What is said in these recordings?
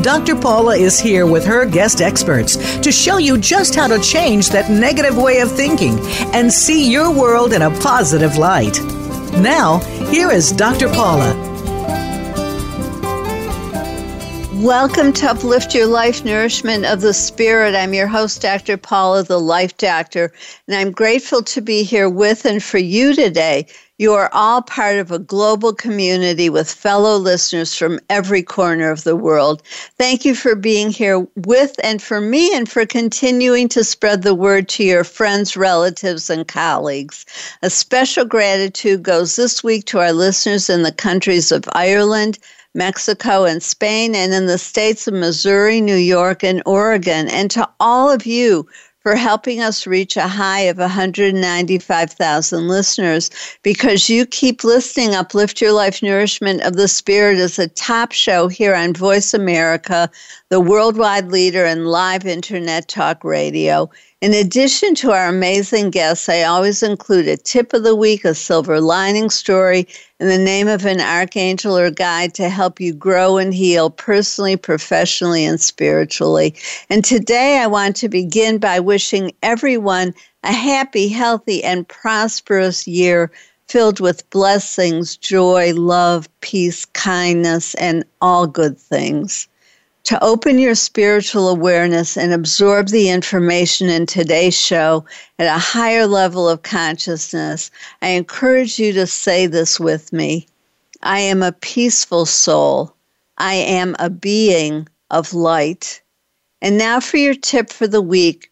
Dr. Paula is here with her guest experts to show you just how to change that negative way of thinking and see your world in a positive light. Now, here is Dr. Paula. Welcome to Uplift Your Life Nourishment of the Spirit. I'm your host, Dr. Paula, the Life Doctor, and I'm grateful to be here with and for you today you are all part of a global community with fellow listeners from every corner of the world. Thank you for being here with and for me and for continuing to spread the word to your friends, relatives, and colleagues. A special gratitude goes this week to our listeners in the countries of Ireland, Mexico, and Spain, and in the states of Missouri, New York, and Oregon, and to all of you for helping us reach a high of 195,000 listeners because you keep listening. Uplift Your Life Nourishment of the Spirit is a top show here on Voice America, the worldwide leader in live internet talk radio. In addition to our amazing guests, I always include a tip of the week, a silver lining story, and the name of an archangel or guide to help you grow and heal personally, professionally, and spiritually. And today I want to begin by wishing everyone a happy, healthy, and prosperous year filled with blessings, joy, love, peace, kindness, and all good things to open your spiritual awareness and absorb the information in today's show at a higher level of consciousness, I encourage you to say this with me I am a peaceful soul. I am a being of light. And now for your tip for the week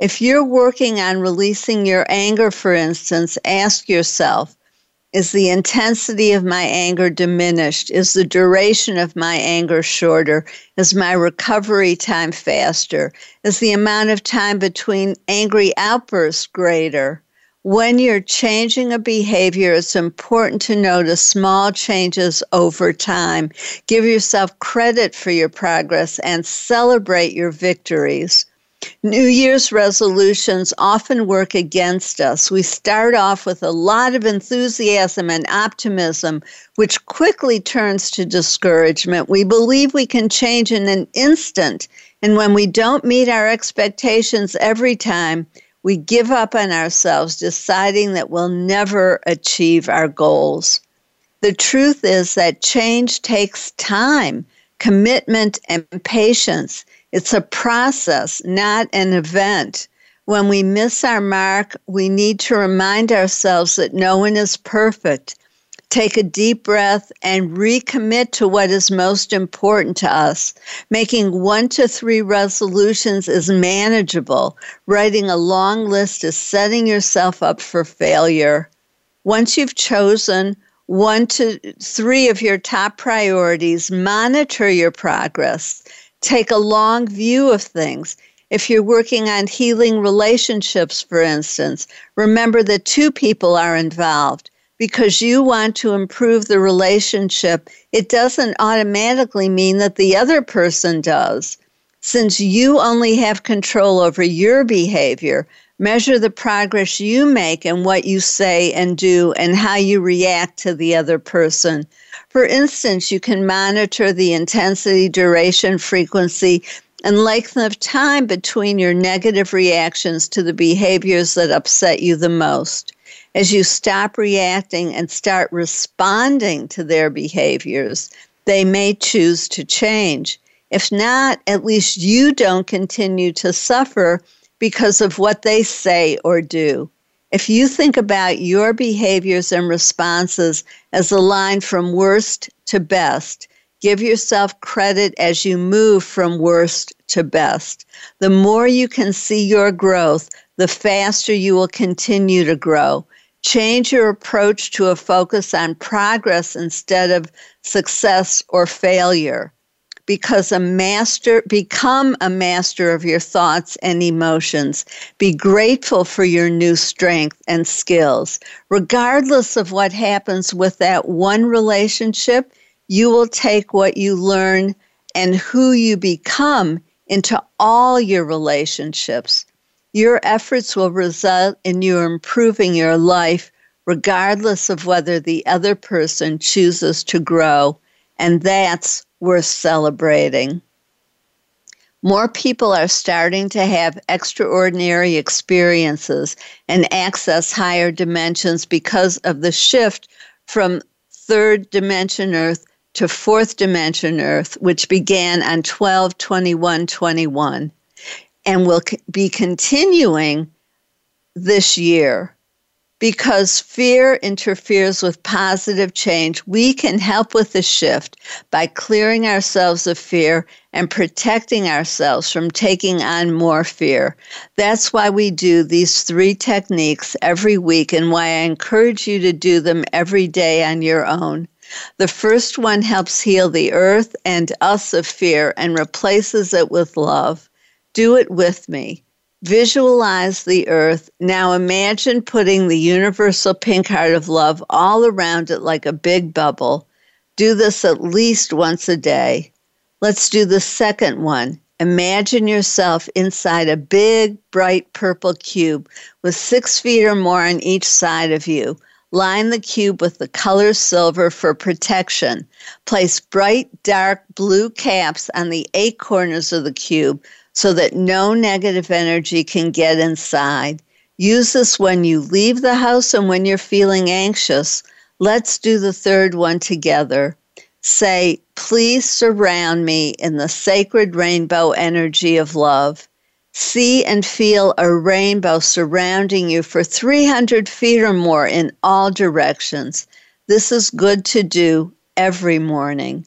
if you're working on releasing your anger, for instance, ask yourself Is the intensity of my anger diminished? Is the duration of my anger shorter? Is my recovery time faster? Is the amount of time between angry outbursts greater? When you're changing a behavior, it's important to notice small changes over time. Give yourself credit for your progress and celebrate your victories. New Year's resolutions often work against us. We start off with a lot of enthusiasm and optimism, which quickly turns to discouragement. We believe we can change in an instant, and when we don't meet our expectations every time, we give up on ourselves, deciding that we'll never achieve our goals. The truth is that change takes time, commitment, and patience. It's a process, not an event. When we miss our mark, we need to remind ourselves that no one is perfect. Take a deep breath and recommit to what is most important to us. Making one to three resolutions is manageable. Writing a long list is setting yourself up for failure. Once you've chosen one to three of your top priorities, monitor your progress take a long view of things. If you're working on healing relationships, for instance, remember that two people are involved. Because you want to improve the relationship, it doesn't automatically mean that the other person does. Since you only have control over your behavior, measure the progress you make and what you say and do and how you react to the other person. For instance, you can monitor the intensity, duration, frequency, and length of time between your negative reactions to the behaviors that upset you the most. As you stop reacting and start responding to their behaviors, they may choose to change. If not, at least you don't continue to suffer because of what they say or do. If you think about your behaviors and responses as a line from worst to best, Give yourself credit as you move from worst to best. The more you can see your growth, the faster you will continue to grow. Change your approach to a focus on progress instead of success or failure because a master become a master of your thoughts and emotions. Be grateful for your new strength and skills. Regardless of what happens with that one relationship you will take what you learn and who you become into all your relationships. Your efforts will result in you improving your life regardless of whether the other person chooses to grow. And that's worth celebrating. More people are starting to have extraordinary experiences and access higher dimensions because of the shift from third dimension Earth to fourth dimension Earth, which began on 12 21 21 and will be continuing this year because fear interferes with positive change, we can help with the shift by clearing ourselves of fear and protecting ourselves from taking on more fear. That's why we do these three techniques every week and why I encourage you to do them every day on your own. The first one helps heal the earth and us of fear and replaces it with love. Do it with me. Visualize the earth. Now imagine putting the universal pink heart of love all around it like a big bubble. Do this at least once a day. Let's do the second one. Imagine yourself inside a big, bright purple cube with six feet or more on each side of you. Line the cube with the color silver for protection. Place bright, dark blue caps on the eight corners of the cube so that no negative energy can get inside. Use this when you leave the house and when you're feeling anxious. Let's do the third one together. Say, please surround me in the sacred rainbow energy of love. See and feel a rainbow surrounding you for 300 feet or more in all directions. This is good to do every morning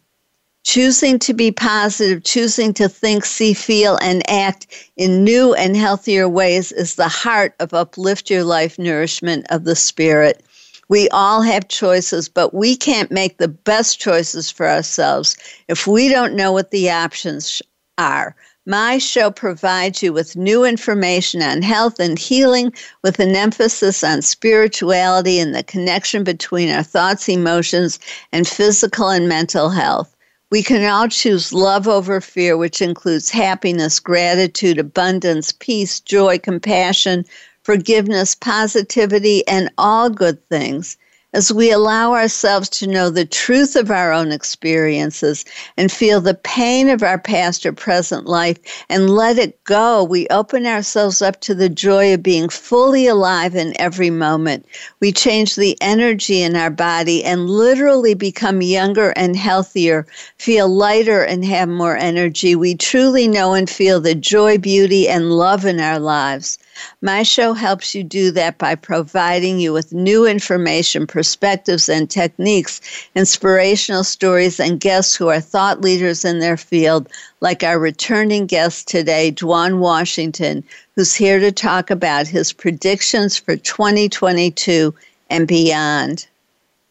choosing to be positive, choosing to think, see, feel, and act in new and healthier ways is the heart of Uplift Your Life Nourishment of the Spirit. We all have choices, but we can't make the best choices for ourselves if we don't know what the options are. My show provides you with new information on health and healing with an emphasis on spirituality and the connection between our thoughts, emotions, and physical and mental health. We can all choose love over fear, which includes happiness, gratitude, abundance, peace, joy, compassion, forgiveness, positivity, and all good things as we allow ourselves to know the truth of our own experiences and feel the pain of our past or present life and let it go, we open ourselves up to the joy of being fully alive in every moment. We change the energy in our body and literally become younger and healthier, feel lighter and have more energy. We truly know and feel the joy, beauty, and love in our lives. My show helps you do that by providing you with new information, perspectives, and techniques, inspirational stories, and guests who are thought leaders in their field, like our returning guest today, Dawon Washington, who's here to talk about his predictions for 2022 and beyond.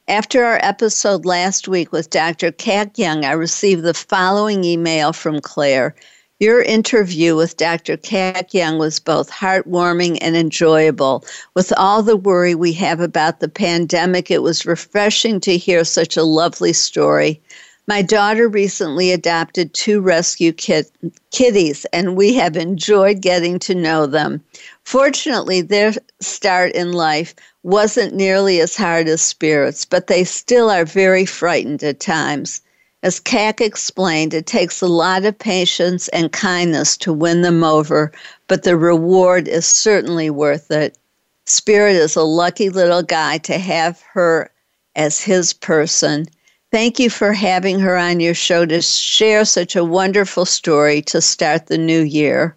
After our episode last week with Dr. Kat Young, I received the following email from Claire. Your interview with Dr. Kat Young was both heartwarming and enjoyable. With all the worry we have about the pandemic, it was refreshing to hear such a lovely story. My daughter recently adopted two rescue kit- kitties, and we have enjoyed getting to know them. Fortunately, their start in life wasn't nearly as hard as spirits, but they still are very frightened at times. As Kat explained, it takes a lot of patience and kindness to win them over, but the reward is certainly worth it. Spirit is a lucky little guy to have her as his person. Thank you for having her on your show to share such a wonderful story to start the new year.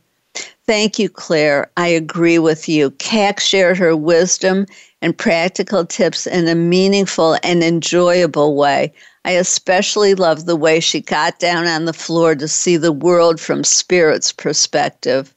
Thank you, Claire. I agree with you. Kat shared her wisdom and practical tips in a meaningful and enjoyable way. I especially love the way she got down on the floor to see the world from spirit's perspective.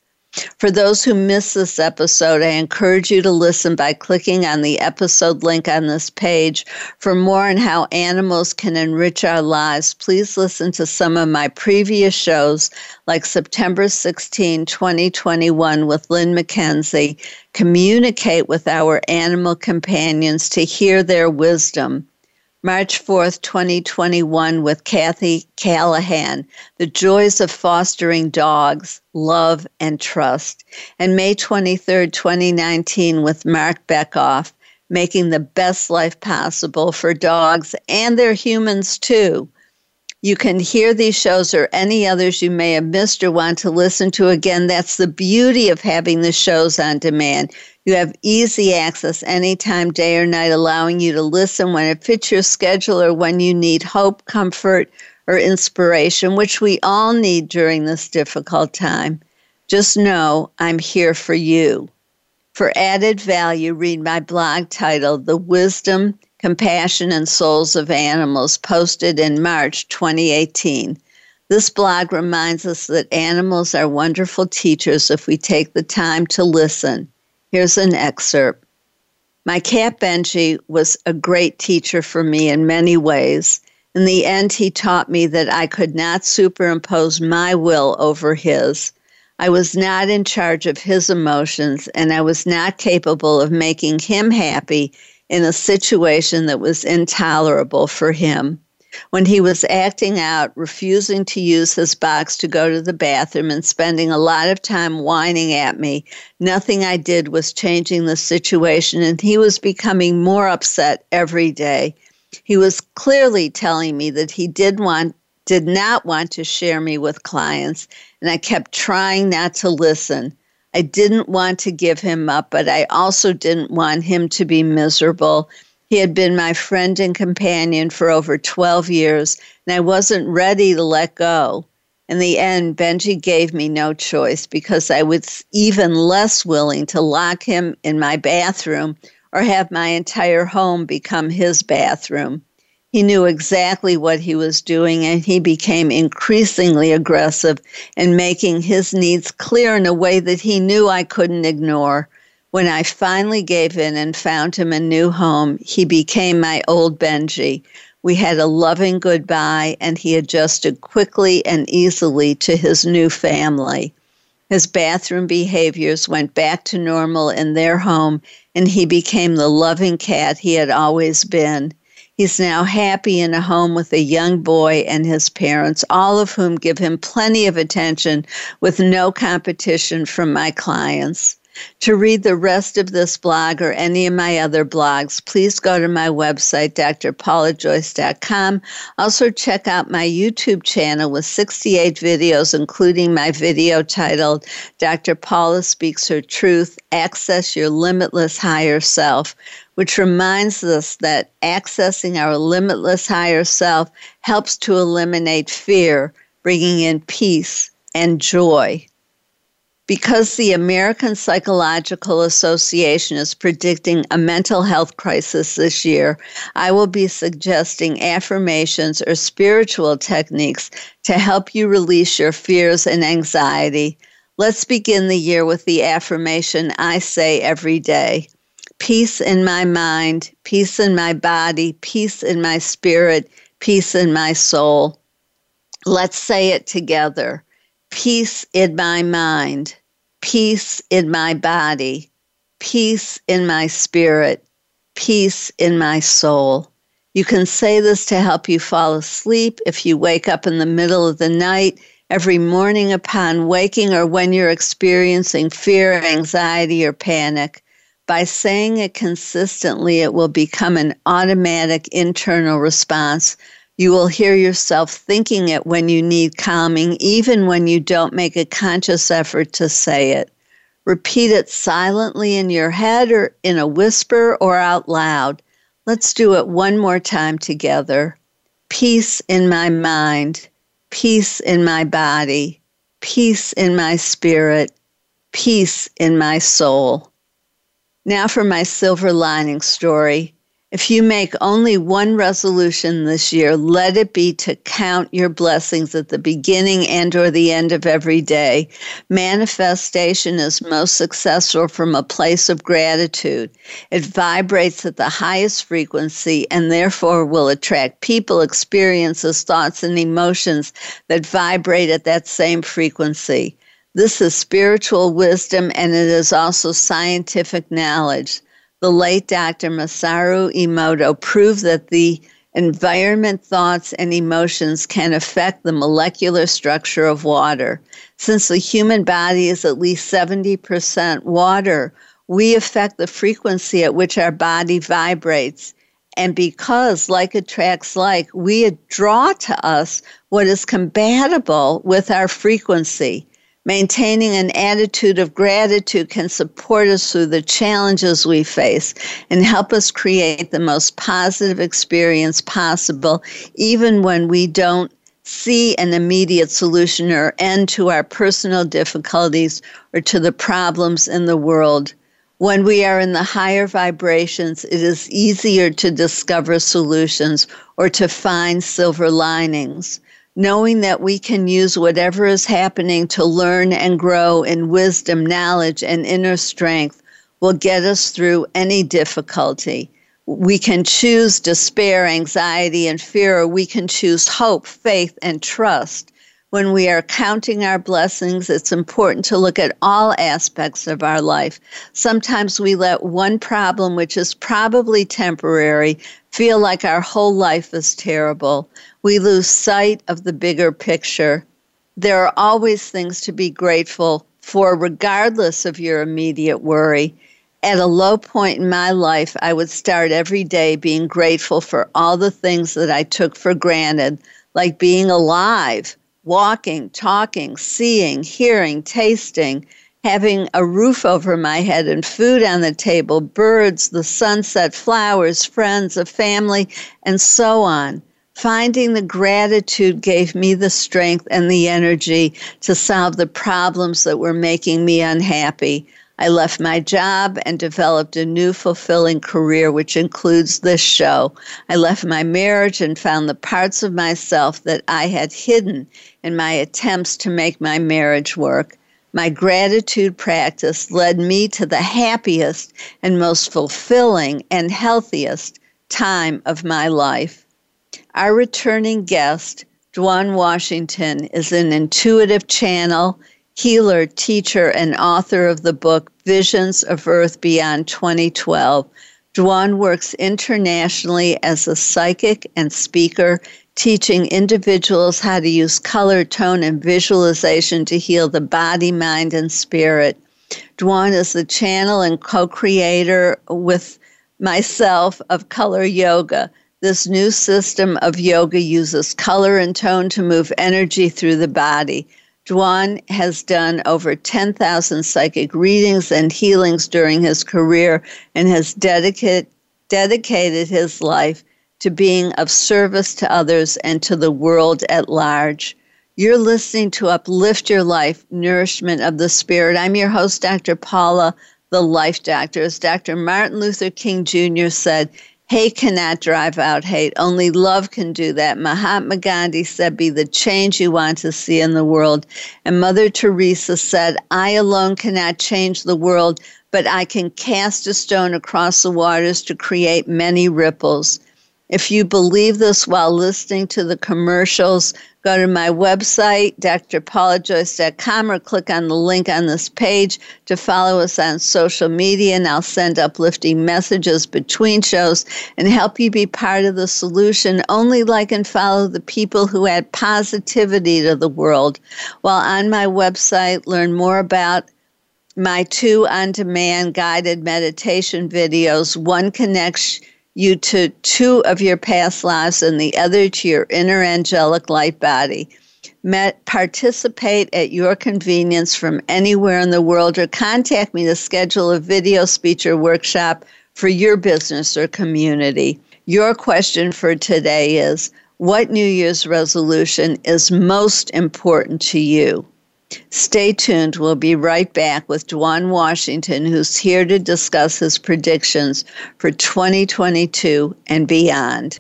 For those who missed this episode, I encourage you to listen by clicking on the episode link on this page. For more on how animals can enrich our lives, please listen to some of my previous shows, like September 16, 2021, with Lynn McKenzie. Communicate with our animal companions to hear their wisdom. March 4th, 2021, with Kathy Callahan, The Joys of Fostering Dogs, Love and Trust. And May 23rd, 2019, with Marc Bekoff, Making the Best Life Possible for Dogs and their humans too. You can hear these shows or any others you may have missed or want to listen to again. That's the beauty of having the shows on demand. You have easy access anytime, day or night, allowing you to listen when it fits your schedule or when you need hope, comfort, or inspiration, which we all need during this difficult time. Just know I'm here for you. For added value, read my blog titled The Wisdom, Compassion, and Souls of Animals, posted in March 2018. This blog reminds us that animals are wonderful teachers if we take the time to listen. Here's an excerpt. My cat Benji was a great teacher for me in many ways. In the end, he taught me that I could not superimpose my will over his. I was not in charge of his emotions, and I was not capable of making him happy in a situation that was intolerable for him when he was acting out, refusing to use his box to go to the bathroom, and spending a lot of time whining at me, nothing I did was changing the situation, and he was becoming more upset every day. He was clearly telling me that he did want did not want to share me with clients, and I kept trying not to listen. I didn't want to give him up, but I also didn't want him to be miserable he had been my friend and companion for over 12 years, and I wasn't ready to let go. In the end, Benji gave me no choice because I was even less willing to lock him in my bathroom or have my entire home become his bathroom. He knew exactly what he was doing, and he became increasingly aggressive in making his needs clear in a way that he knew I couldn't ignore. When I finally gave in and found him a new home, he became my old Benji. We had a loving goodbye, and he adjusted quickly and easily to his new family. His bathroom behaviors went back to normal in their home, and he became the loving cat he had always been. He's now happy in a home with a young boy and his parents, all of whom give him plenty of attention with no competition from my clients. To read the rest of this blog or any of my other blogs, please go to my website, drpaulajoyce.com. Also, check out my YouTube channel with 68 videos, including my video titled Dr. Paula Speaks Her Truth Access Your Limitless Higher Self, which reminds us that accessing our limitless higher self helps to eliminate fear, bringing in peace and joy because the American Psychological Association is predicting a mental health crisis this year, I will be suggesting affirmations or spiritual techniques to help you release your fears and anxiety. Let's begin the year with the affirmation I say every day peace in my mind, peace in my body, peace in my spirit, peace in my soul. Let's say it together peace in my mind, peace in my body, peace in my spirit, peace in my soul. You can say this to help you fall asleep if you wake up in the middle of the night, every morning upon waking, or when you're experiencing fear, anxiety, or panic. By saying it consistently, it will become an automatic internal response you will hear yourself thinking it when you need calming, even when you don't make a conscious effort to say it. Repeat it silently in your head or in a whisper or out loud. Let's do it one more time together. Peace in my mind, peace in my body, peace in my spirit, peace in my soul. Now for my silver lining story. If you make only one resolution this year, let it be to count your blessings at the beginning and or the end of every day. Manifestation is most successful from a place of gratitude. It vibrates at the highest frequency and therefore will attract people, experiences, thoughts, and emotions that vibrate at that same frequency. This is spiritual wisdom and it is also scientific knowledge the late Dr. Masaru Emoto proved that the environment, thoughts, and emotions can affect the molecular structure of water. Since the human body is at least 70% water, we affect the frequency at which our body vibrates. And because like attracts like, we draw to us what is compatible with our frequency. Maintaining an attitude of gratitude can support us through the challenges we face and help us create the most positive experience possible, even when we don't see an immediate solution or end to our personal difficulties or to the problems in the world. When we are in the higher vibrations, it is easier to discover solutions or to find silver linings knowing that we can use whatever is happening to learn and grow in wisdom, knowledge, and inner strength will get us through any difficulty. We can choose despair, anxiety, and fear, or we can choose hope, faith, and trust. When we are counting our blessings, it's important to look at all aspects of our life. Sometimes we let one problem, which is probably temporary, feel like our whole life is terrible we lose sight of the bigger picture. There are always things to be grateful for, regardless of your immediate worry. At a low point in my life, I would start every day being grateful for all the things that I took for granted, like being alive, walking, talking, seeing, hearing, tasting, having a roof over my head and food on the table, birds, the sunset, flowers, friends, a family, and so on. Finding the gratitude gave me the strength and the energy to solve the problems that were making me unhappy. I left my job and developed a new fulfilling career, which includes this show. I left my marriage and found the parts of myself that I had hidden in my attempts to make my marriage work. My gratitude practice led me to the happiest and most fulfilling and healthiest time of my life. Our returning guest, Dawon Washington, is an intuitive channel, healer, teacher, and author of the book Visions of Earth Beyond 2012. Dawon works internationally as a psychic and speaker, teaching individuals how to use color, tone, and visualization to heal the body, mind, and spirit. Dawon is the channel and co creator with myself of Color Yoga this new system of yoga uses color and tone to move energy through the body. Dawon has done over 10,000 psychic readings and healings during his career and has dedicated, dedicated his life to being of service to others and to the world at large. You're listening to Uplift Your Life, Nourishment of the Spirit. I'm your host, Dr. Paula, the Life Doctor. As Dr. Martin Luther King Jr. said, Hate cannot drive out hate. Only love can do that. Mahatma Gandhi said, Be the change you want to see in the world. And Mother Teresa said, I alone cannot change the world, but I can cast a stone across the waters to create many ripples. If you believe this while listening to the commercials, go to my website, drpaulajoyce.com, or click on the link on this page to follow us on social media, and I'll send uplifting messages between shows and help you be part of the solution only like and follow the people who add positivity to the world. While on my website, learn more about my two on demand guided meditation videos. One connects you to two of your past lives and the other to your inner angelic light body. Met, participate at your convenience from anywhere in the world or contact me to schedule a video speech or workshop for your business or community. Your question for today is What New Year's resolution is most important to you? Stay tuned. We'll be right back with Dawon Washington, who's here to discuss his predictions for 2022 and beyond.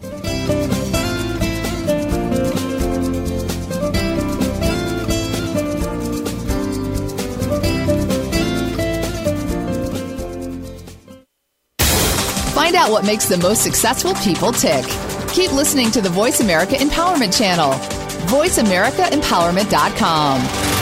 Find out what makes the most successful people tick. Keep listening to the Voice America Empowerment Channel. VoiceAmericaEmpowerment.com.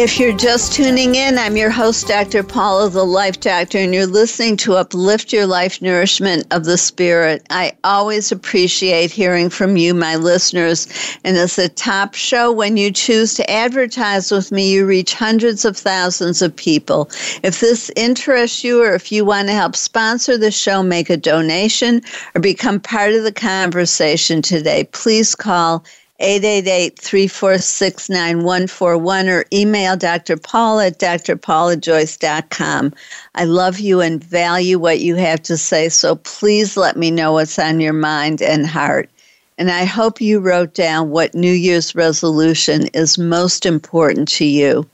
If you're just tuning in, I'm your host, Dr. Paula, the Life Doctor, and you're listening to Uplift Your Life Nourishment of the Spirit. I always appreciate hearing from you, my listeners, and as a top show. When you choose to advertise with me, you reach hundreds of thousands of people. If this interests you, or if you want to help sponsor the show, make a donation, or become part of the conversation today, please call 888-346-9141 or email Dr. Paul at drpaulajoyce.com. I love you and value what you have to say, so please let me know what's on your mind and heart. And I hope you wrote down what New Year's resolution is most important to you.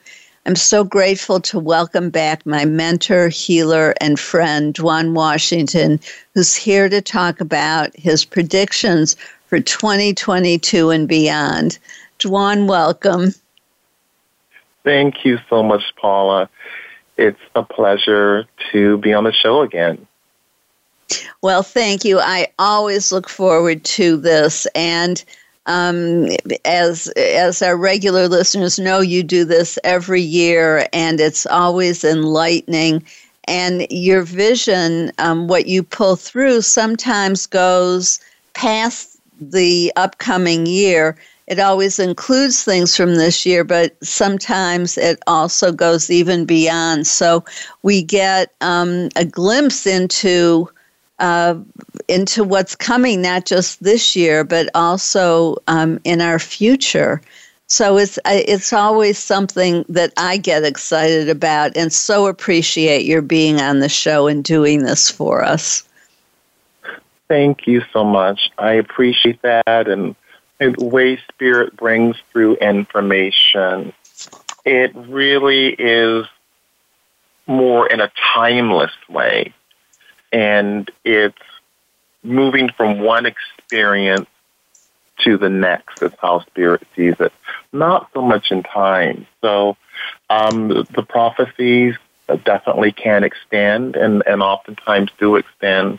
I'm so grateful to welcome back my mentor, healer, and friend, Dawon Washington, who's here to talk about his predictions for 2022 and beyond. Dawon, welcome. Thank you so much, Paula. It's a pleasure to be on the show again. Well, thank you. I always look forward to this. And um, as as our regular listeners know, you do this every year, and it's always enlightening. And your vision, um, what you pull through, sometimes goes past the upcoming year. It always includes things from this year, but sometimes it also goes even beyond. So we get um, a glimpse into uh, into what's coming, not just this year, but also um, in our future. So it's it's always something that I get excited about, and so appreciate your being on the show and doing this for us. Thank you so much. I appreciate that and the way Spirit brings through information. It really is more in a timeless way. And it's moving from one experience to the next is how Spirit sees it, not so much in time. So um, the prophecies definitely can extend and, and oftentimes do extend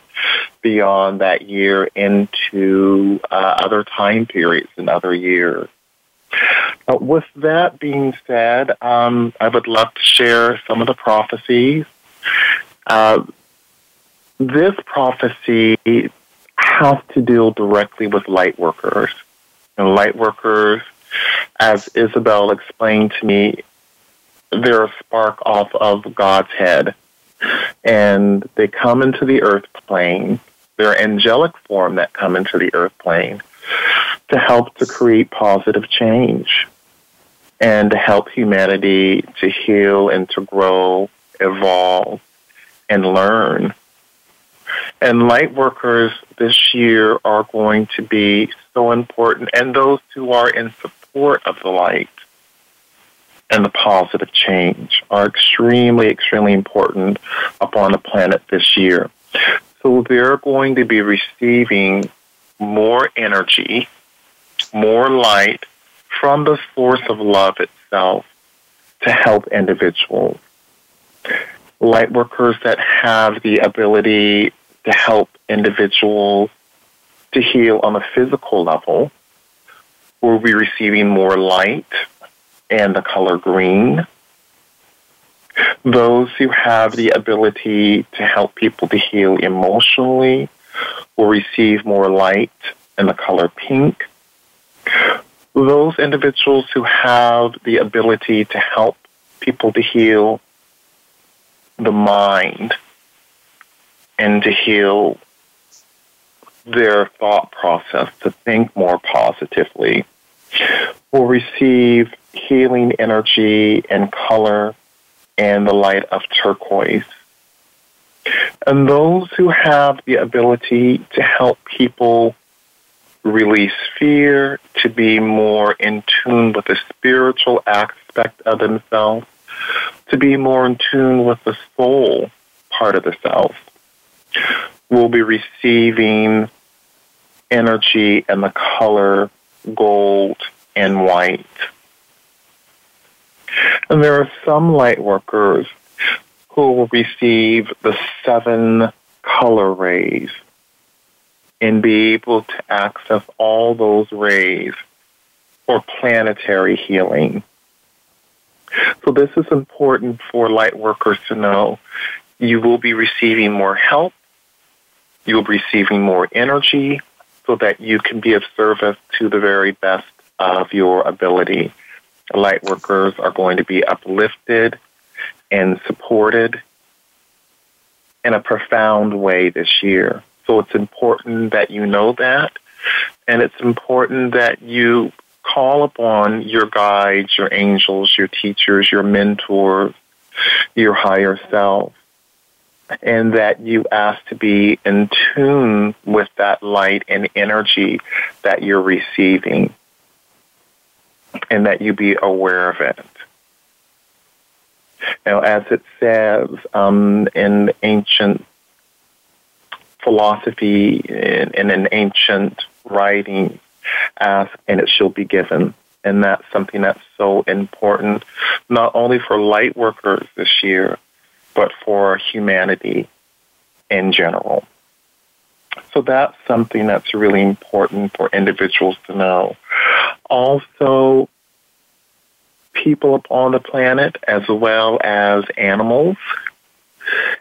beyond that year into uh, other time periods and other years. Uh, with that being said, um, I would love to share some of the prophecies. Uh, this prophecy has to deal directly with light workers. And light workers, as Isabel explained to me, they're a spark off of God's head. And they come into the earth plane. They're angelic form that come into the earth plane to help to create positive change and to help humanity to heal and to grow, evolve, and learn. And light workers this year are going to be so important, and those who are in support of the light and the positive change are extremely, extremely important upon the planet this year. So they're going to be receiving more energy, more light from the source of love itself to help individuals. Light workers that have the ability to help individuals to heal on a physical level will be receiving more light and the color green. Those who have the ability to help people to heal emotionally will receive more light and the color pink. Those individuals who have the ability to help people to heal the mind and to heal their thought process, to think more positively, will receive healing energy and color and the light of turquoise. And those who have the ability to help people release fear, to be more in tune with the spiritual aspect of themselves, to be more in tune with the soul part of the self, will be receiving energy and the color gold and white. And there are some light workers who will receive the seven color rays and be able to access all those rays for planetary healing. So this is important for light workers to know. You will be receiving more help. You will be receiving more energy so that you can be of service to the very best of your ability. Light workers are going to be uplifted and supported in a profound way this year. So it's important that you know that, and it's important that you call upon your guides, your angels, your teachers, your mentors, your higher self, and that you ask to be in tune with that light and energy that you're receiving, and that you be aware of it. Now, as it says um, in ancient philosophy, in, in an ancient writing, ask and it shall be given. And that's something that's so important, not only for light workers this year, but for humanity in general. So that's something that's really important for individuals to know. Also, people upon the planet as well as animals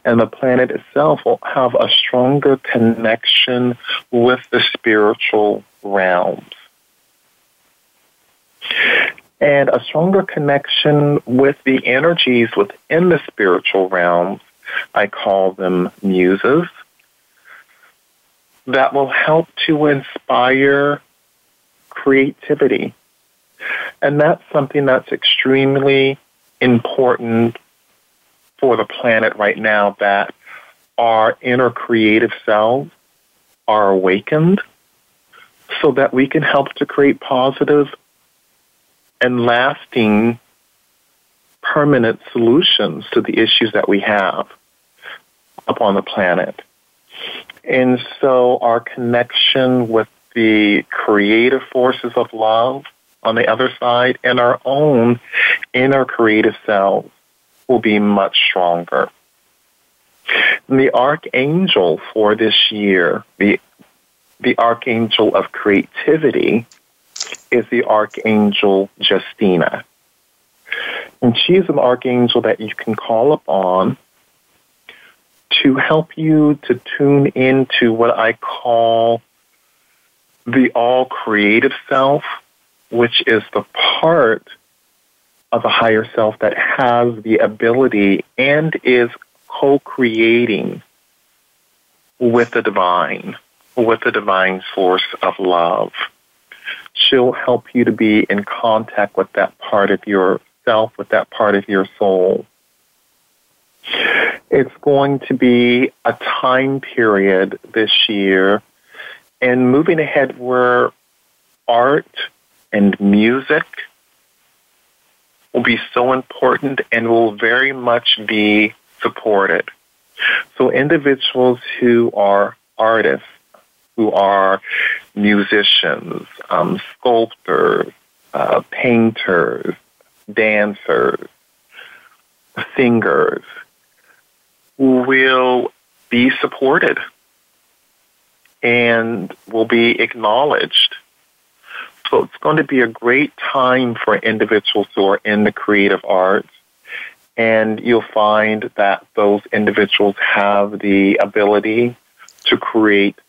and the planet itself will have a stronger connection with the spiritual realms. And a stronger connection with the energies within the spiritual realms, I call them muses, that will help to inspire creativity. And that's something that's extremely important for the planet right now that our inner creative selves are awakened so that we can help to create positive and lasting permanent solutions to the issues that we have upon the planet. And so our connection with the creative forces of love on the other side and our own inner creative selves will be much stronger. And the archangel for this year, the, the archangel of creativity, is the Archangel Justina. And she's an archangel that you can call upon to help you to tune into what I call the all creative self, which is the part of the higher self that has the ability and is co creating with the divine, with the divine source of love. She'll help you to be in contact with that part of yourself, with that part of your soul. It's going to be a time period this year and moving ahead where art and music will be so important and will very much be supported. So individuals who are artists, who are musicians, um, sculptors, uh, painters, dancers, singers, will be supported and will be acknowledged. So it's going to be a great time for individuals who are in the creative arts. And you'll find that those individuals have the ability to create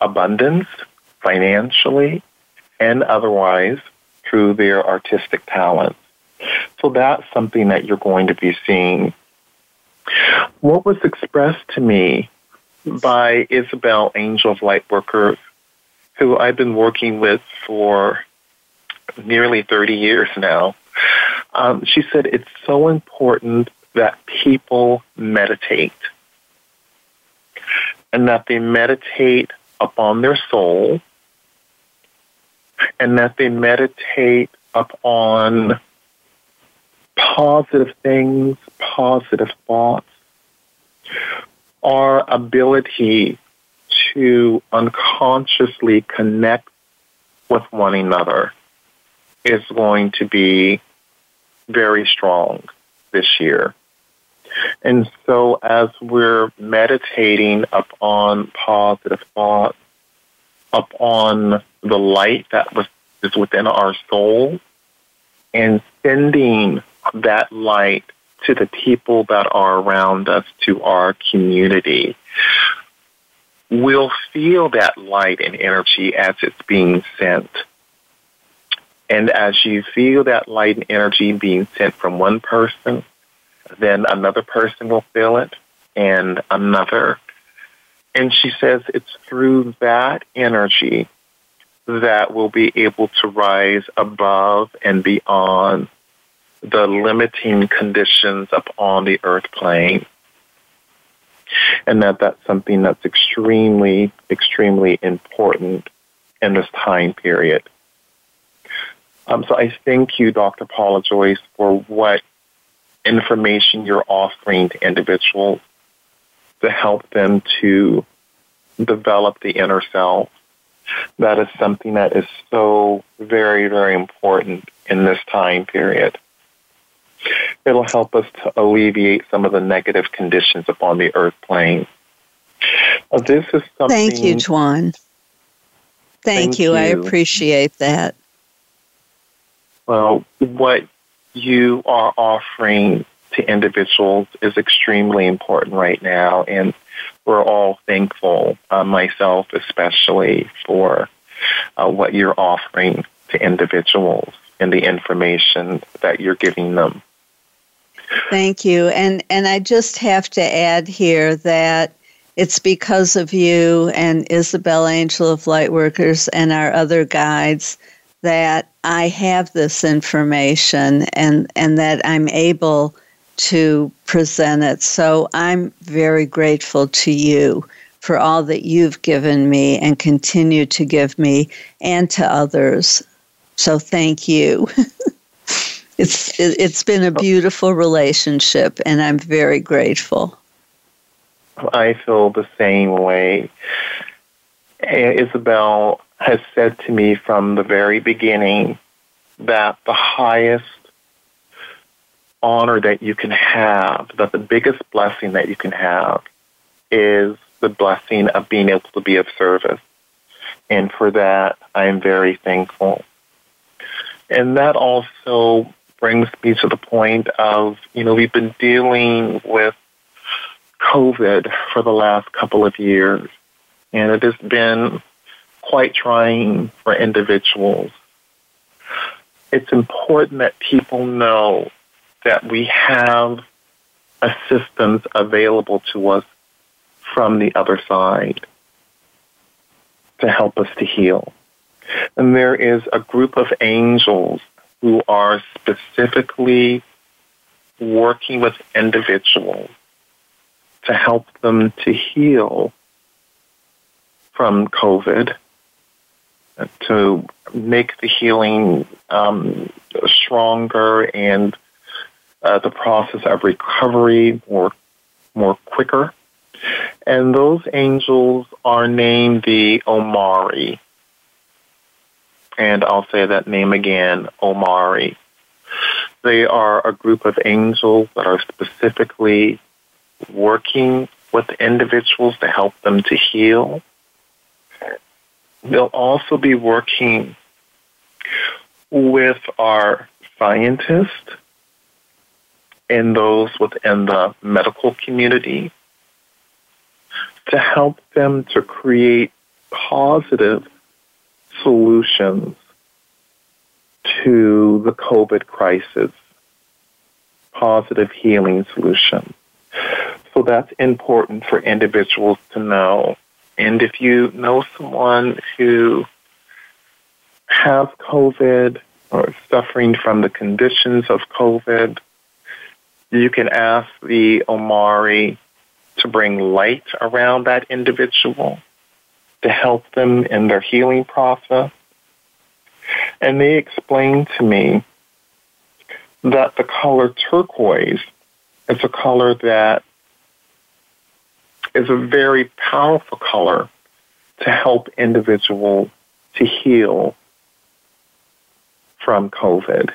abundance financially and otherwise through their artistic talents. So that's something that you're going to be seeing what was expressed to me by Isabel Angel of Lightworkers, who I've been working with for nearly 30 years now, um, she said it's so important that people meditate and that they meditate upon their soul and that they meditate upon positive things, positive thoughts, our ability to unconsciously connect with one another is going to be very strong this year. And so as we're meditating upon positive thoughts, upon the light that was, is within our soul, and sending that light to the people that are around us, to our community, we'll feel that light and energy as it's being sent. And as you feel that light and energy being sent from one person, then another person will feel it, and another. And she says it's through that energy that we'll be able to rise above and beyond the limiting conditions upon the earth plane. And that that's something that's extremely, extremely important in this time period. Um, so I thank you, Dr. Paula Joyce, for what information you're offering to individuals to help them to develop the inner self. That is something that is so very, very important in this time period. It'll help us to alleviate some of the negative conditions upon the earth plane. Uh, this is something. Thank you, Dawon. Thank, Thank you. you. I appreciate that. Well, what you are offering to individuals is extremely important right now, and we're all thankful, uh, myself especially, for uh, what you're offering to individuals and the information that you're giving them. Thank you. And and I just have to add here that it's because of you and Isabel Angel of Lightworkers and our other guides that I have this information and, and that I'm able to present it. So I'm very grateful to you for all that you've given me and continue to give me and to others. So thank you. it's it's been a oh. beautiful relationship and I'm very grateful. I feel the same way. Isabel has said to me from the very beginning that the highest honor that you can have, that the biggest blessing that you can have is the blessing of being able to be of service. And for that, I am very thankful. And that also brings me to the point of, you know, we've been dealing with COVID for the last couple of years, and it has been quite trying for individuals. It's important that people know that we have assistance available to us from the other side to help us to heal. And there is a group of angels who are specifically working with individuals to help them to heal from COVID, to make the healing um, stronger and uh, the process of recovery more more quicker. And those angels are named the Omari. And I'll say that name again, Omari. They are a group of angels that are specifically working with individuals to help them to heal. They'll also be working with our scientists and those within the medical community to help them to create positive solutions to the COVID crisis, positive healing solutions. So that's important for individuals to know. And if you know someone who has COVID or suffering from the conditions of COVID, you can ask the Omari to bring light around that individual to help them in their healing process. And they explained to me that the color turquoise is a color that is a very powerful color to help individuals to heal from COVID,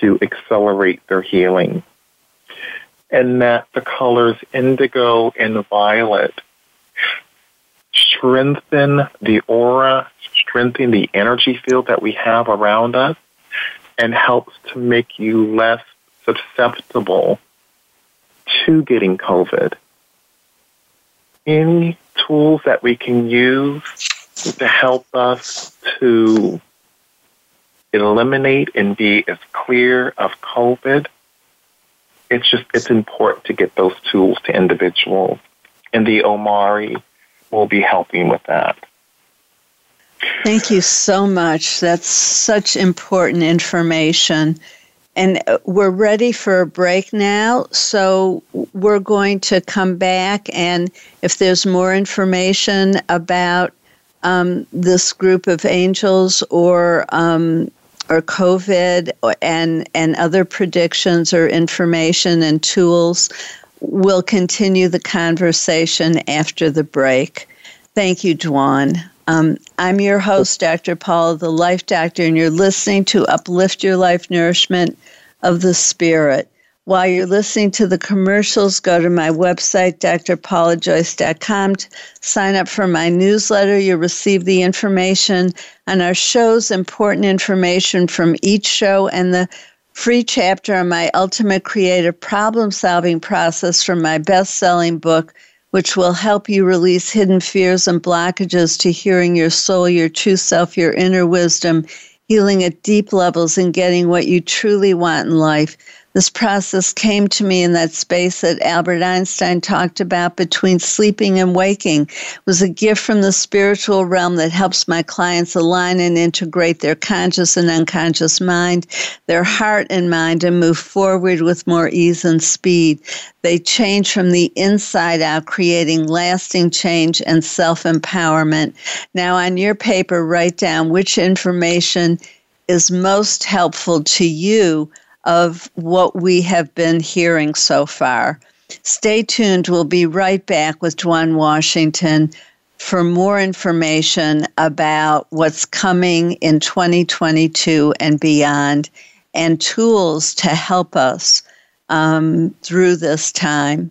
to accelerate their healing. And that the colors indigo and violet strengthen the aura, strengthen the energy field that we have around us, and helps to make you less susceptible to getting COVID any tools that we can use to help us to eliminate and be as clear of COVID, it's just it's important to get those tools to individuals. And the Omari will be helping with that. Thank you so much. That's such important information. And uh, we're ready for a break now. So we're going to come back, and if there's more information about um, this group of angels or um, or COVID and and other predictions or information and tools, we'll continue the conversation after the break. Thank you, Dawon. Um, I'm your host, Dr. Paula, the Life Doctor, and you're listening to Uplift Your Life Nourishment of the Spirit. While you're listening to the commercials, go to my website, drpaulajoyce.com, to sign up for my newsletter. You'll receive the information on our shows, important information from each show, and the free chapter on my ultimate creative problem solving process from my best selling book, which will help you release hidden fears and blockages to hearing your soul, your true self, your inner wisdom, healing at deep levels, and getting what you truly want in life. This process came to me in that space that Albert Einstein talked about between sleeping and waking. It was a gift from the spiritual realm that helps my clients align and integrate their conscious and unconscious mind, their heart and mind, and move forward with more ease and speed. They change from the inside out, creating lasting change and self empowerment. Now, on your paper, write down which information is most helpful to you of what we have been hearing so far. Stay tuned. We'll be right back with Dawon Washington for more information about what's coming in 2022 and beyond and tools to help us um, through this time.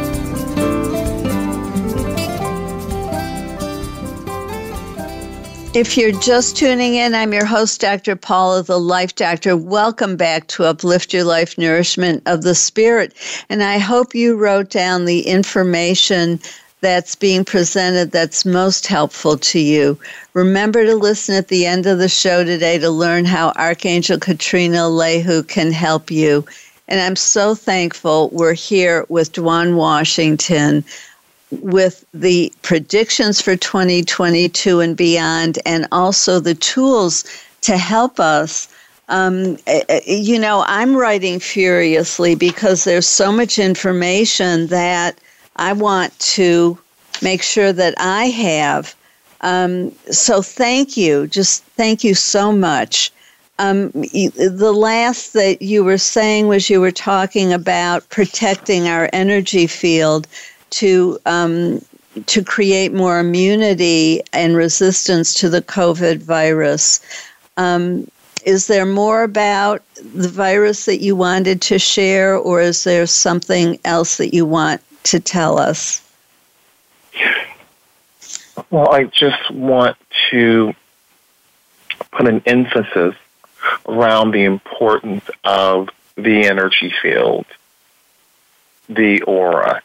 If you're just tuning in, I'm your host, Dr. Paula, the Life Doctor. Welcome back to Uplift Your Life Nourishment of the Spirit. And I hope you wrote down the information that's being presented that's most helpful to you. Remember to listen at the end of the show today to learn how Archangel Katrina Alehu can help you. And I'm so thankful we're here with Dawon Washington with the predictions for 2022 and beyond, and also the tools to help us. Um, eh, eh, you know, I'm writing furiously because there's so much information that I want to make sure that I have. Um, so thank you. Just thank you so much. Um, the last that you were saying was you were talking about protecting our energy field to um, to create more immunity and resistance to the COVID virus. Um, is there more about the virus that you wanted to share, or is there something else that you want to tell us? Well, I just want to put an emphasis around the importance of the energy field, the aura,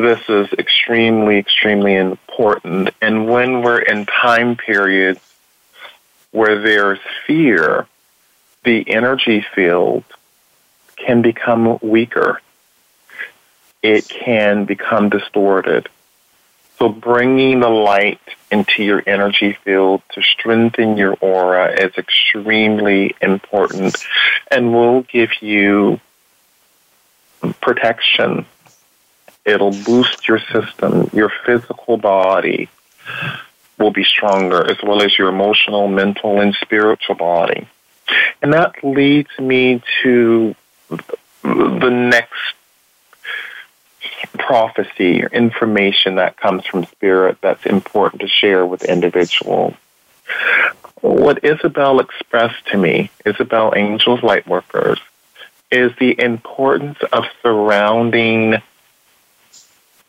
this is extremely, extremely important. And when we're in time periods where there's fear, the energy field can become weaker. It can become distorted. So bringing the light into your energy field to strengthen your aura is extremely important and will give you protection It'll boost your system. Your physical body will be stronger, as well as your emotional, mental, and spiritual body. And that leads me to the next prophecy or information that comes from spirit that's important to share with individuals. What Isabel expressed to me, Isabel Angels Lightworkers, is the importance of surrounding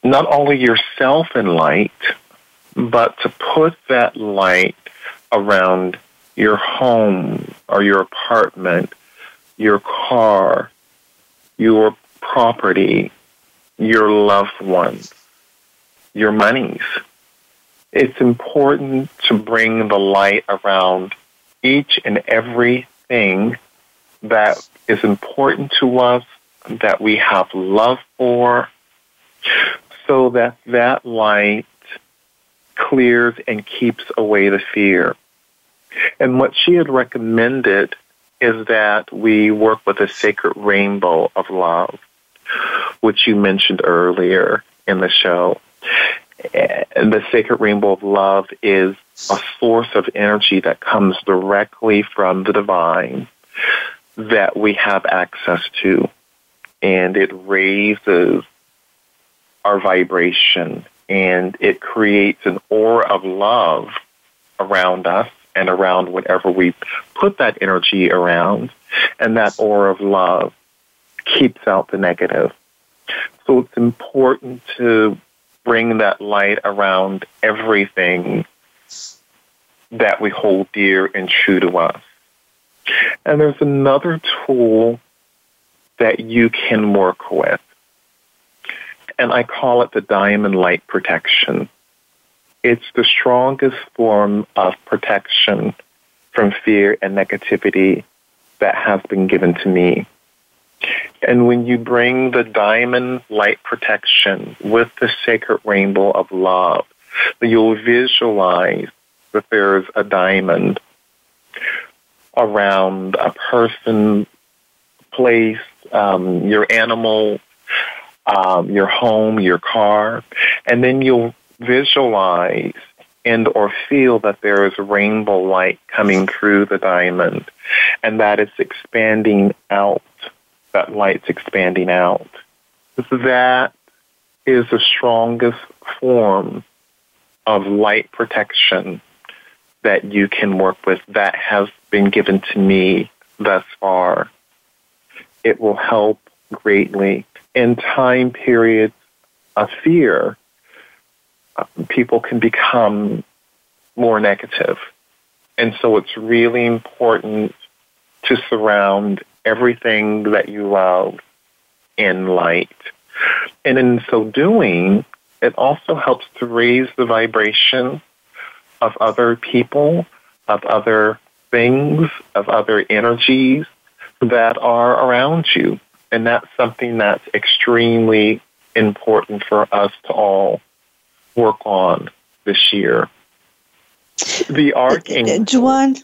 not only yourself in light, but to put that light around your home or your apartment, your car, your property, your loved ones, your monies. It's important to bring the light around each and everything that is important to us, that we have love for, so that that light clears and keeps away the fear. And what she had recommended is that we work with a sacred rainbow of love, which you mentioned earlier in the show. And the sacred rainbow of love is a source of energy that comes directly from the divine that we have access to. And it raises our vibration and it creates an aura of love around us and around whatever we put that energy around. And that aura of love keeps out the negative. So it's important to bring that light around everything that we hold dear and true to us. And there's another tool that you can work with. And I call it the diamond light protection. It's the strongest form of protection from fear and negativity that has been given to me. And when you bring the diamond light protection with the sacred rainbow of love, you'll visualize that there's a diamond around a person, place, um, your animal, um, your home, your car, and then you'll visualize and or feel that there is rainbow light coming through the diamond and that it's expanding out that light's expanding out. That is the strongest form of light protection that you can work with that has been given to me thus far. It will help greatly in time periods of fear. Uh, people can become more negative. And so it's really important to surround everything that you love in light. And in so doing, it also helps to raise the vibration of other people, of other things, of other energies that are around you. And that's something that's extremely important for us to all work on this year. The archangel. Dawon,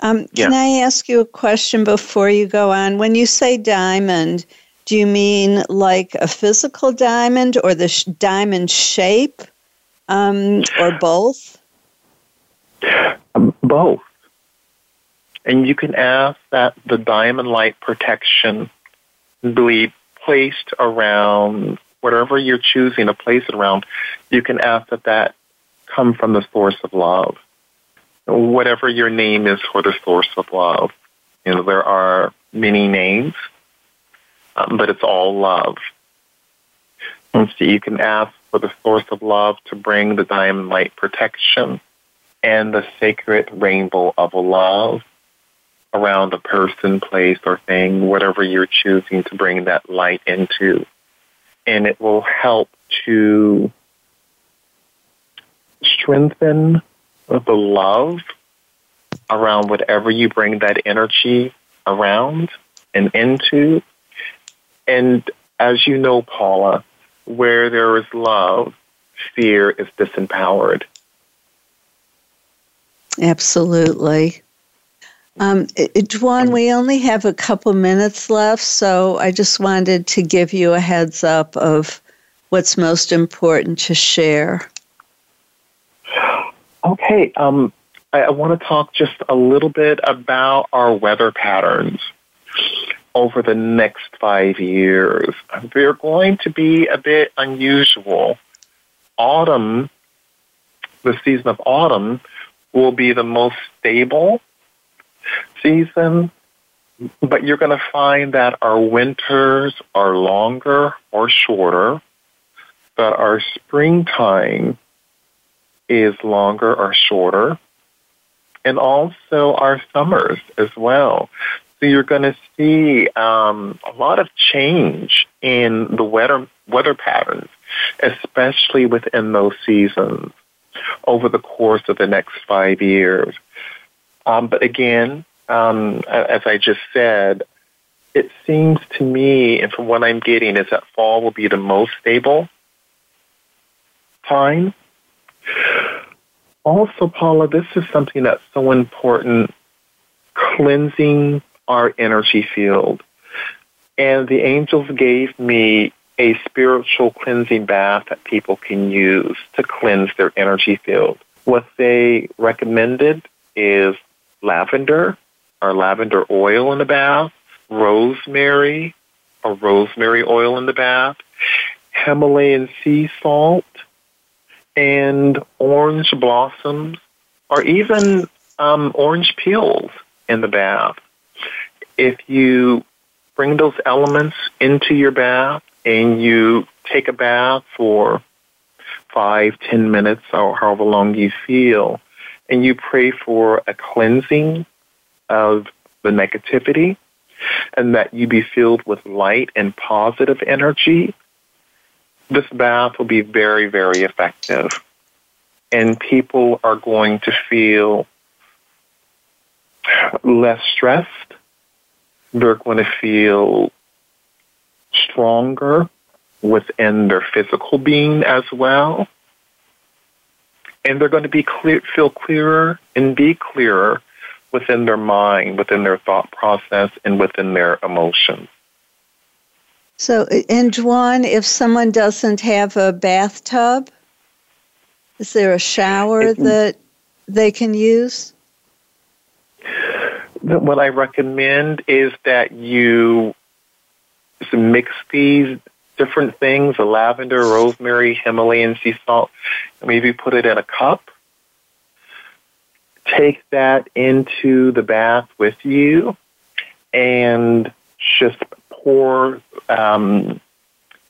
um, Yeah. Can I ask you a question before you go on? When you say diamond, do you mean like a physical diamond or the sh- diamond shape um, or both? Both. And you can ask that the diamond light protection be placed around whatever you're choosing to place it around. You can ask that that come from the source of love. Whatever your name is for the source of love. You know, there are many names, um, but it's all love. And so you can ask for the source of love to bring the diamond light protection and the sacred rainbow of love around a person, place, or thing, whatever you're choosing to bring that light into. And it will help to strengthen the love around whatever you bring that energy around and into. And as you know, Paula, where there is love, fear is disempowered. Absolutely. Um, Dawon, we only have a couple minutes left, so I just wanted to give you a heads up of what's most important to share. Okay, um, I, I want to talk just a little bit about our weather patterns over the next five years. They're going to be a bit unusual. Autumn, the season of autumn, will be the most stable season, but you're going to find that our winters are longer or shorter, that our springtime is longer or shorter, and also our summers as well. So you're going to see um, a lot of change in the weather weather patterns, especially within those seasons over the course of the next five years. Um, but again, um, as I just said, it seems to me, and from what I'm getting, is that fall will be the most stable time. Also, Paula, this is something that's so important cleansing our energy field. And the angels gave me a spiritual cleansing bath that people can use to cleanse their energy field. What they recommended is lavender or lavender oil in the bath, rosemary or rosemary oil in the bath, Himalayan sea salt, and orange blossoms, or even um, orange peels in the bath. If you bring those elements into your bath and you take a bath for five, ten minutes, or however long you feel, and you pray for a cleansing of the negativity, and that you be filled with light and positive energy, this bath will be very, very effective. And people are going to feel less stressed. They're going to feel stronger within their physical being as well. And they're going to be clear, feel clearer and be clearer within their mind, within their thought process, and within their emotions. So, and Dawon, if someone doesn't have a bathtub, is there a shower that they can use? What I recommend is that you mix these different things, the lavender, rosemary, Himalayan sea salt, maybe put it in a cup take that into the bath with you and just pour um,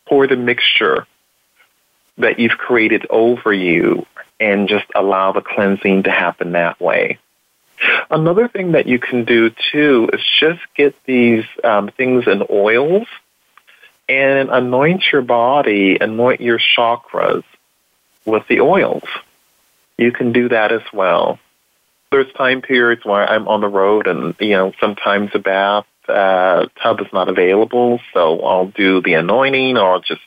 pour the mixture that you've created over you and just allow the cleansing to happen that way. Another thing that you can do too is just get these um, things in oils and anoint your body, anoint your chakras with the oils. You can do that as well there's time periods where I'm on the road and, you know, sometimes a bath uh, tub is not available, so I'll do the anointing or I'll just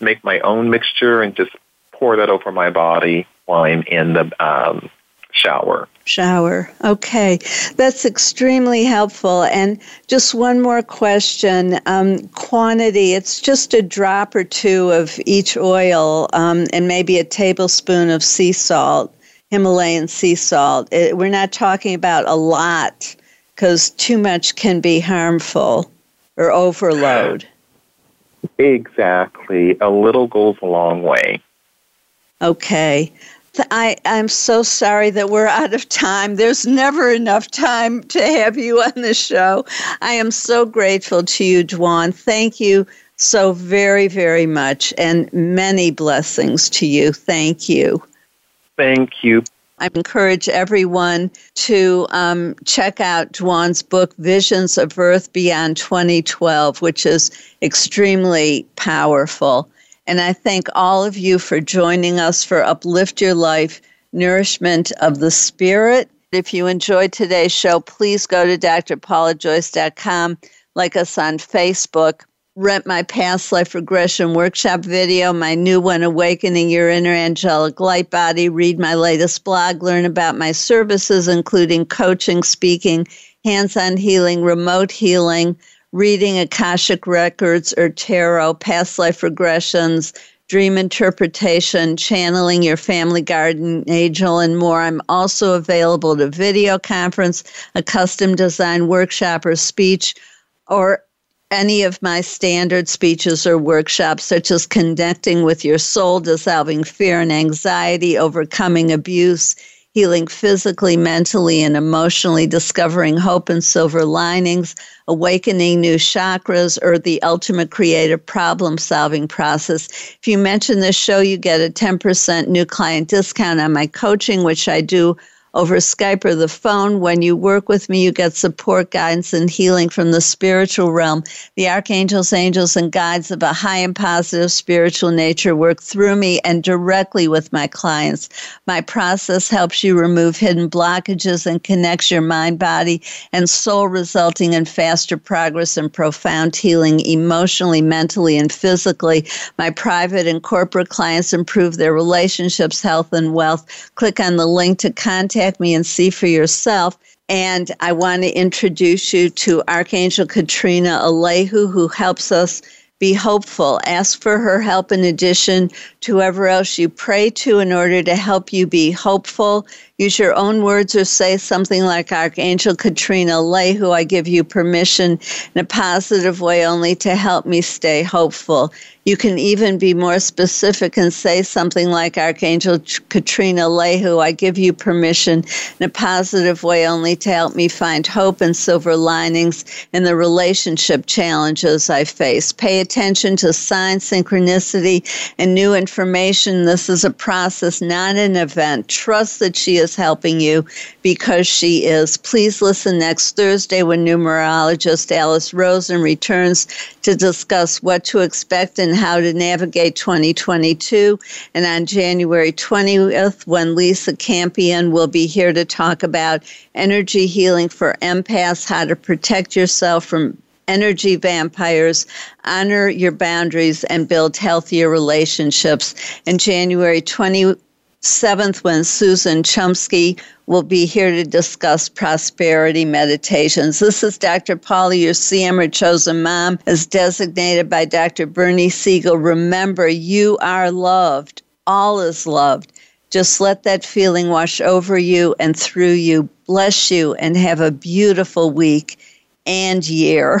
make my own mixture and just pour that over my body while I'm in the um, shower. Shower. Okay. That's extremely helpful. And just one more question um, quantity. It's just a drop or two of each oil um, and maybe a tablespoon of sea salt. Himalayan sea salt. It, we're not talking about a lot because too much can be harmful or overload. Exactly. A little goes a long way. Okay. I, I'm so sorry that we're out of time. There's never enough time to have you on the show. I am so grateful to you, Dawon. Thank you so very, very much, and many blessings to you. Thank you. Thank you. I encourage everyone to um, check out Dawon's book, Visions of Earth Beyond 2012, which is extremely powerful. And I thank all of you for joining us for Uplift Your Life Nourishment of the Spirit. If you enjoyed today's show, please go to drpaulajoyce.com, like us on Facebook, rent my past life regression workshop video, my new one, Awakening Your Inner Angelic Light Body, read my latest blog, learn about my services, including coaching, speaking, hands on healing, remote healing, reading Akashic records or tarot, past life regressions, dream interpretation, channeling your family garden angel, and more. I'm also available to video conference, a custom design workshop or speech, or any of my standard speeches or workshops, such as connecting with your soul, dissolving fear and anxiety, overcoming abuse, healing physically, mentally, and emotionally, discovering hope and silver linings, awakening new chakras, or the ultimate creative problem solving process. If you mention this show, you get a 10% new client discount on my coaching, which I do over Skype or the phone. When you work with me, you get support, guidance, and healing from the spiritual realm. The archangels, angels, and guides of a high and positive spiritual nature work through me and directly with my clients. My process helps you remove hidden blockages and connects your mind, body, and soul, resulting in faster progress and profound healing emotionally, mentally, and physically. My private and corporate clients improve their relationships, health, and wealth. Click on the link to contact me and see for yourself. And I want to introduce you to Archangel Katrina Alehu, who helps us be hopeful. Ask for her help in addition to whoever else you pray to in order to help you be hopeful. Use your own words or say something like Archangel Katrina Alehu, I give you permission in a positive way only to help me stay hopeful. You can even be more specific and say something like Archangel Katrina Alehu, I give you permission in a positive way only to help me find hope and silver linings in the relationship challenges I face. Pay attention to signs, synchronicity, and new information. This is a process, not an event. Trust that she is helping you because she is. Please listen next Thursday when numerologist Alice Rosen returns to discuss what to expect and how to navigate 2022. And on January 20th, when Lisa Campion will be here to talk about energy healing for empaths, how to protect yourself from energy vampires, honor your boundaries, and build healthier relationships. And January 27th, when Susan Shumsky will be here to discuss prosperity meditations. This is Dr. Paula, your CM or chosen mom, as designated by Dr. Bernie Siegel. Remember, you are loved. All is loved. Just let that feeling wash over you and through you. Bless you and have a beautiful week and year.